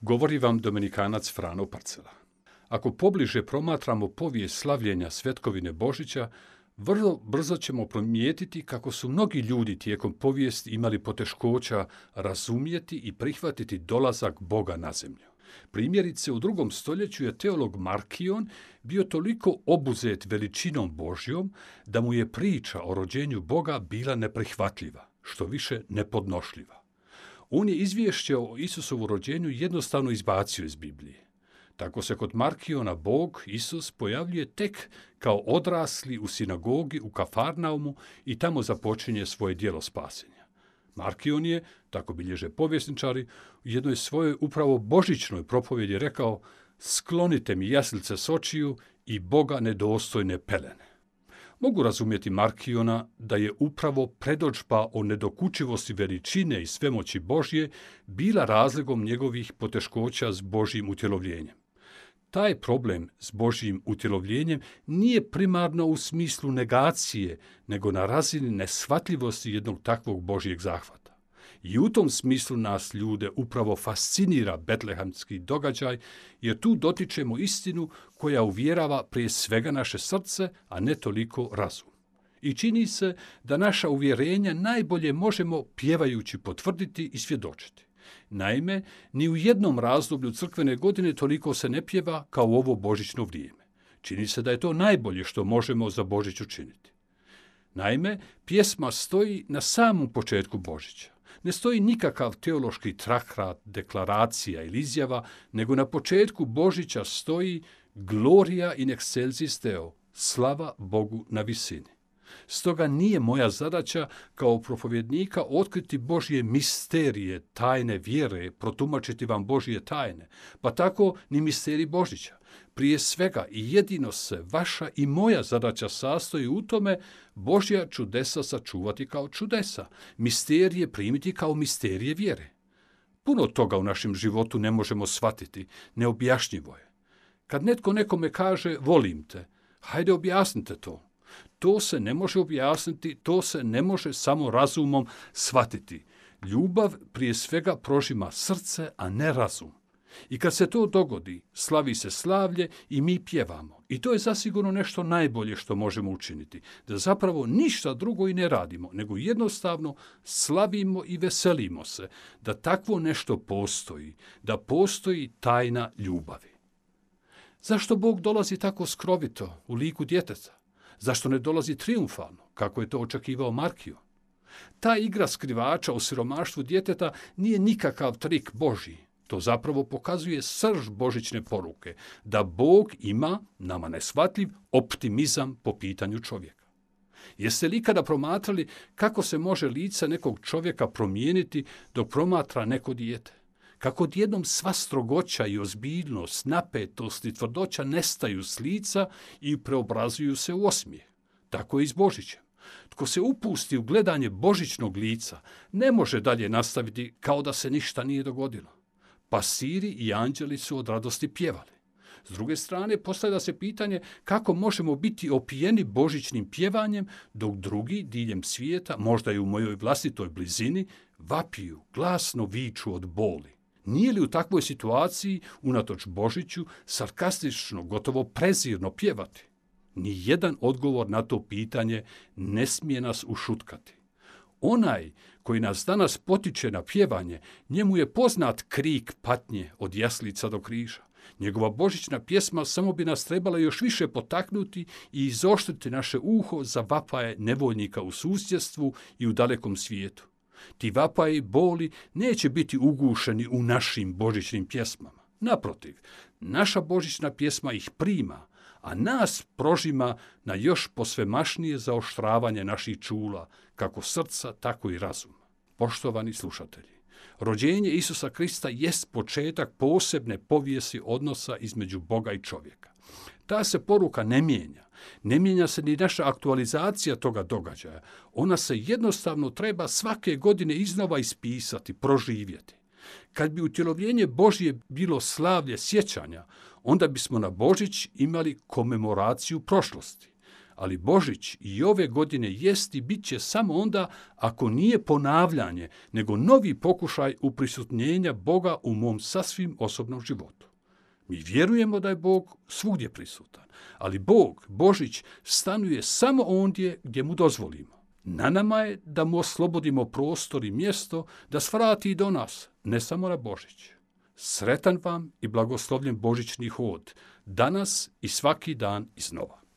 Govori vam Dominikanac Frano Parcela. Ako pobliže promatramo povijest slavljenja Svetkovine Božića, vrlo brzo ćemo primijetiti kako su mnogi ljudi tijekom povijesti imali poteškoća razumjeti i prihvatiti dolazak Boga na zemlju. Primjerice, u drugom stoljeću je teolog Markion bio toliko obuzet veličinom Božjom da mu je priča o rođenju Boga bila neprihvatljiva, što više nepodnošljiva. On je izvješće o Isusovu rođenju jednostavno izbacio iz Biblije. Tako se kod Markiona Bog, Isus, pojavljuje tek kao odrasli u sinagogi u Kafarnaumu i tamo započinje svoje dijelo spasenja. Markion je, tako bilježe povjesničari, u jednoj svojoj upravo božićnoj propovjedi rekao sklonite mi jaslice s očiju i Boga nedostojne pelene. Mogu razumjeti Markiona da je upravo predođba o nedokučivosti veličine i svemoći Božje bila razlogom njegovih poteškoća s Božjim utjelovljenjem. Taj problem s Božjim utjelovljenjem nije primarno u smislu negacije, nego na razini nesvatljivosti jednog takvog Božjeg zahvata. I u tom smislu nas ljude upravo fascinira betlehemski događaj, jer tu dotičemo istinu koja uvjerava prije svega naše srce, a ne toliko razum. I čini se da naša uvjerenja najbolje možemo pjevajući potvrditi i svjedočiti. Naime, ni u jednom razdoblju crkvene godine toliko se ne pjeva kao u ovo božićno vrijeme. Čini se da je to najbolje što možemo za Božić učiniti. Naime, pjesma stoji na samom početku Božića. Ne stoji nikakav teološki trakrat, deklaracija ili izjava, nego na početku Božića stoji Gloria in excelsis Deo, slava Bogu na visini. Stoga nije moja zadaća kao propovjednika otkriti Božje misterije, tajne vjere, protumačiti vam Božje tajne, pa tako ni misterij Božića. Prije svega i jedino se vaša i moja zadaća sastoji u tome Božja čudesa sačuvati kao čudesa, misterije primiti kao misterije vjere. Puno toga u našem životu ne možemo shvatiti, neobjašnjivo je. Kad netko nekome kaže volim te, hajde objasnite to. To se ne može objasniti, to se ne može samo razumom shvatiti. Ljubav prije svega prožima srce, a ne razum. I kad se to dogodi, slavi se slavlje i mi pjevamo. I to je zasigurno nešto najbolje što možemo učiniti. Da zapravo ništa drugo i ne radimo, nego jednostavno slavimo i veselimo se da takvo nešto postoji, da postoji tajna ljubavi. Zašto Bog dolazi tako skrovito u liku djeteta? Zašto ne dolazi triumfalno, kako je to očekivao Markio? Ta igra skrivača u siromaštvu djeteta nije nikakav trik Božji. To zapravo pokazuje srž božićne poruke, da Bog ima, nama nesvatljiv, optimizam po pitanju čovjeka. Jeste li ikada promatrali kako se može lice nekog čovjeka promijeniti dok promatra neko dijete? Kako odjednom sva strogoća i ozbiljnost, napetost i tvrdoća nestaju s lica i preobrazuju se u osmijeh. Tako je i s Božićem. Tko se upusti u gledanje božićnog lica, ne može dalje nastaviti kao da se ništa nije dogodilo. Pasiri i anđeli su od radosti pjevali. S druge strane, postavlja se pitanje kako možemo biti opijeni božićnim pjevanjem, dok drugi diljem svijeta, možda i u mojoj vlastitoj blizini, vapiju, glasno viču od boli. Nije li u takvoj situaciji, unatoč Božiću, sarkastično, gotovo prezirno pjevati? Ni jedan odgovor na to pitanje ne smije nas ušutkati. Onaj koji nas danas potiče na pjevanje, njemu je poznat krik patnje od jaslica do križa. Njegova božićna pjesma samo bi nas trebala još više potaknuti i izoštriti naše uho za vapaje nevoljnika u susjedstvu i u dalekom svijetu. Ti vapaji boli neće biti ugušeni u našim božićnim pjesmama. Naprotiv, naša božićna pjesma ih prima, a nas prožima na još posvemašnije zaoštravanje naših čula, kako srca, tako i razuma. Poštovani slušatelji, Rođenje Isusa Krista jest početak posebne povijesi odnosa između Boga i čovjeka. Ta se poruka ne mijenja. Ne mijenja se ni naša aktualizacija toga događaja. Ona se jednostavno treba svake godine iznova ispisati, proživjeti. Kad bi utjelovljenje Božje bilo slavlje sjećanja, onda bismo na Božić imali komemoraciju prošlosti. Ali Božić i ove godine jest i bit će samo onda ako nije ponavljanje, nego novi pokušaj uprisutnjenja Boga u mom sasvim osobnom životu. Mi vjerujemo da je Bog svugdje prisutan, ali Bog, Božić, stanuje samo ondje gdje mu dozvolimo. Na nama je da mu oslobodimo prostor i mjesto da svrati do nas, ne samo na Božić. Sretan vam i blagoslovljen Božićni hod, danas i svaki dan iznova.